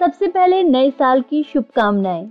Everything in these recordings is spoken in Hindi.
सबसे पहले नए साल की शुभकामनाएँ।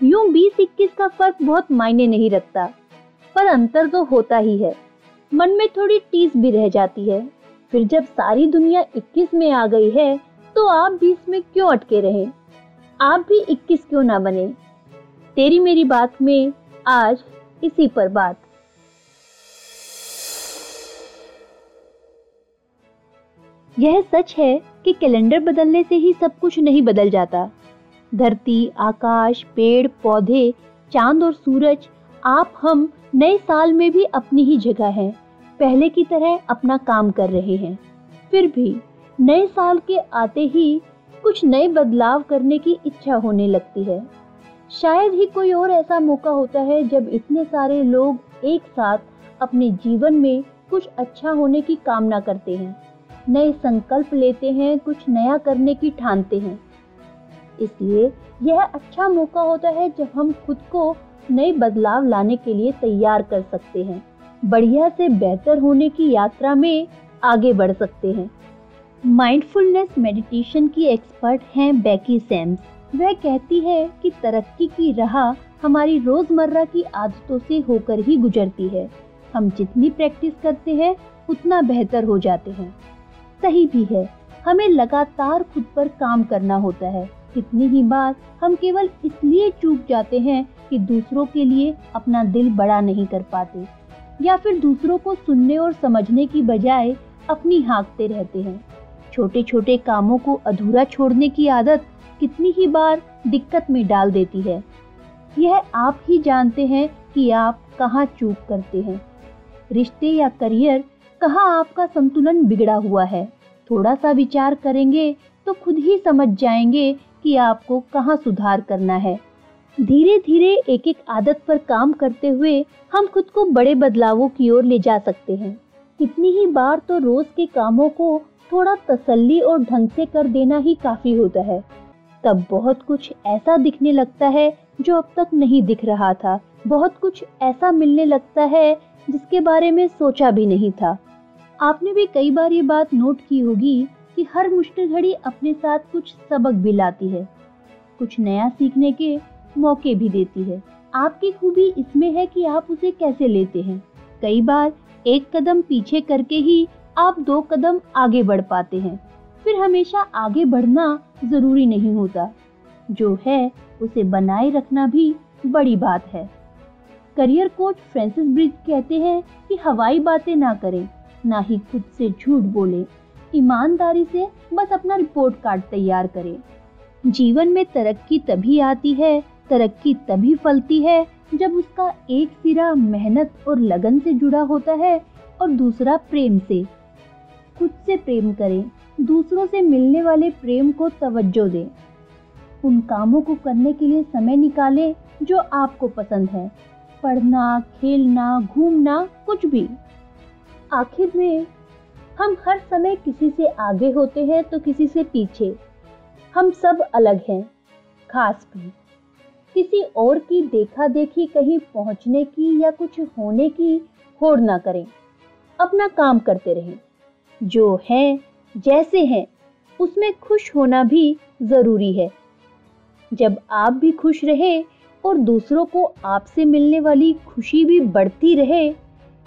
यूँ बीस इक्कीस का फ़र्क बहुत मायने नहीं रखता, पर अंतर तो होता ही है। मन में थोड़ी टीस भी रह जाती है। फिर जब सारी दुनिया इक्कीस में आ गई है तो आप बीस में क्यों अटके रहे? आप भी इक्कीस क्यों ना बने? तेरी मेरी बात में आज इसी पर बात। यह सच है कि कैलेंडर बदलने से ही सब कुछ नहीं बदल जाता। धरती, आकाश, पेड़, पौधे, चाँद और सूरज, आप, हम नए साल में भी अपनी ही जगह हैं। पहले की तरह अपना काम कर रहे हैं। फिर भी नए साल के आते ही कुछ नए बदलाव करने की इच्छा होने लगती है। शायद ही कोई और ऐसा मौका होता है जब इतने सारे लोग एक साथ अपने जीवन में कुछ अच्छा होने की कामना करते हैं। नए संकल्प लेते हैं, कुछ नया करने की ठानते हैं। इसलिए यह अच्छा मौका होता है जब हम खुद को नए बदलाव लाने के लिए तैयार कर सकते हैं, बढ़िया से बेहतर होने की यात्रा में आगे बढ़ सकते हैं। माइंडफुलनेस मेडिटेशन की एक्सपर्ट हैं बेकी सैम्स। वह कहती है कि तरक्की की राह हमारी रोज़मर्रा की आदतों से होकर ही गुजरती है। हम जितनी प्रैक्टिस करते हैं, उतना बेहतर हो जाते हैं। सही भी है। हमें लगातार खुद पर काम करना होता है। कितनी ही बार हम केवल इसलिए चूक जाते हैं कि दूसरों के लिए अपना दिल बड़ा नहीं कर पाते, या फिर दूसरों को सुनने और समझने की बजाय अपनी हाँकते रहते हैं। छोटे छोटे कामों को अधूरा छोड़ने की आदत कितनी ही बार दिक्कत में डाल देती है। यह आप ही जानते हैं कि आप कहाँ चूक करते हैं। रिश्ते या करियर कहाँ आपका संतुलन बिगड़ा हुआ है? थोड़ा सा विचार करेंगे तो खुद ही समझ जाएँगे कि आपको कहाँ सुधार करना है। धीरे धीरे एक एक आदत पर काम करते हुए हम खुद को बड़े बदलावों की ओर ले जा सकते हैं। कितनी ही बार तो रोज के कामों को थोड़ा तसल्ली और ढंग से कर देना ही काफ़ी होता है। तब बहुत कुछ ऐसा दिखने लगता है जो अब तक नहीं दिख रहा था। बहुत कुछ ऐसा मिलने लगता है जिसके बारे में सोचा भी नहीं था। आपने भी कई बार ये बात नोट की होगी कि हर मुश्किल घड़ी अपने साथ कुछ सबक भी लाती है। कुछ नया सीखने के मौके भी देती है। आपकी खूबी इसमें है कि आप उसे कैसे लेते हैं। कई बार एक कदम पीछे करके ही आप दो कदम आगे बढ़ पाते हैं। फिर हमेशा आगे बढ़ना ज़रूरी नहीं होता। जो है, उसे बनाए रखना भी बड़ी बात है। करियर कोच फ्रांसिस ब्रिज कहते हैं कि हवाई बातें ना करें। ना ही खुद से झूठ बोले। ईमानदारी से बस अपना रिपोर्ट कार्ड तैयार करें। जीवन में तरक्की तभी आती है, तरक्की तभी फलती है, जब उसका एक सिरा मेहनत और लगन से जुड़ा होता है और दूसरा प्रेम से। खुद से प्रेम करें, दूसरों से मिलने वाले प्रेम को तवज्जो दें। उन कामों को करने के लिए समय निकालें जो आपको पसंद है। पढ़ना, खेलना, घूमना, कुछ भी। आखिर में हम हर समय किसी से आगे होते हैं तो किसी से पीछे। हम सब अलग हैं, खास भी। किसी और की देखा देखी कहीं पहुँचने की या कुछ होने की होड़ ना करें। अपना काम करते रहें। जो हैं, जैसे हैं, उसमें खुश होना भी ज़रूरी है। जब आप भी खुश रहे और दूसरों को आपसे मिलने वाली खुशी भी बढ़ती रहे,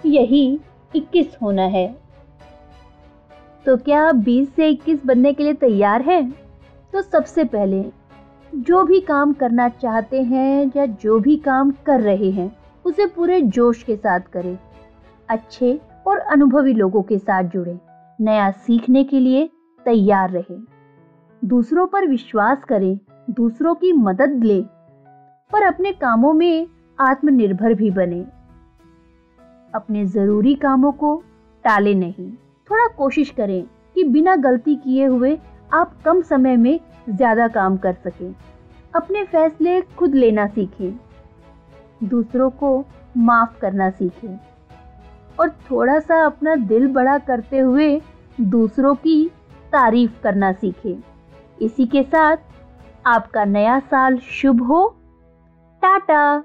यही 21 होना है। तो क्या आप 20 से 21 बनने के लिए तैयार हैं? तो सबसे पहले, जो भी काम करना चाहते हैं या जो भी काम कर रहे हैं, उसे पूरे जोश के साथ करें। अच्छे और अनुभवी लोगों के साथ जुड़ें। नया सीखने के लिए तैयार रहें। दूसरों पर विश्वास करें, दूसरों की मदद लें, पर अपने कामों में आत्मनिर्भर भी बने। अपने ज़रूरी कामों को टाले नहीं। थोड़ा कोशिश करें कि बिना गलती किए हुए आप कम समय में ज़्यादा काम कर सकें। अपने फैसले खुद लेना सीखें। दूसरों को माफ़ करना सीखें। और थोड़ा सा अपना दिल बड़ा करते हुए दूसरों की तारीफ़ करना सीखें। इसी के साथ आपका नया साल शुभ हो। टाटा!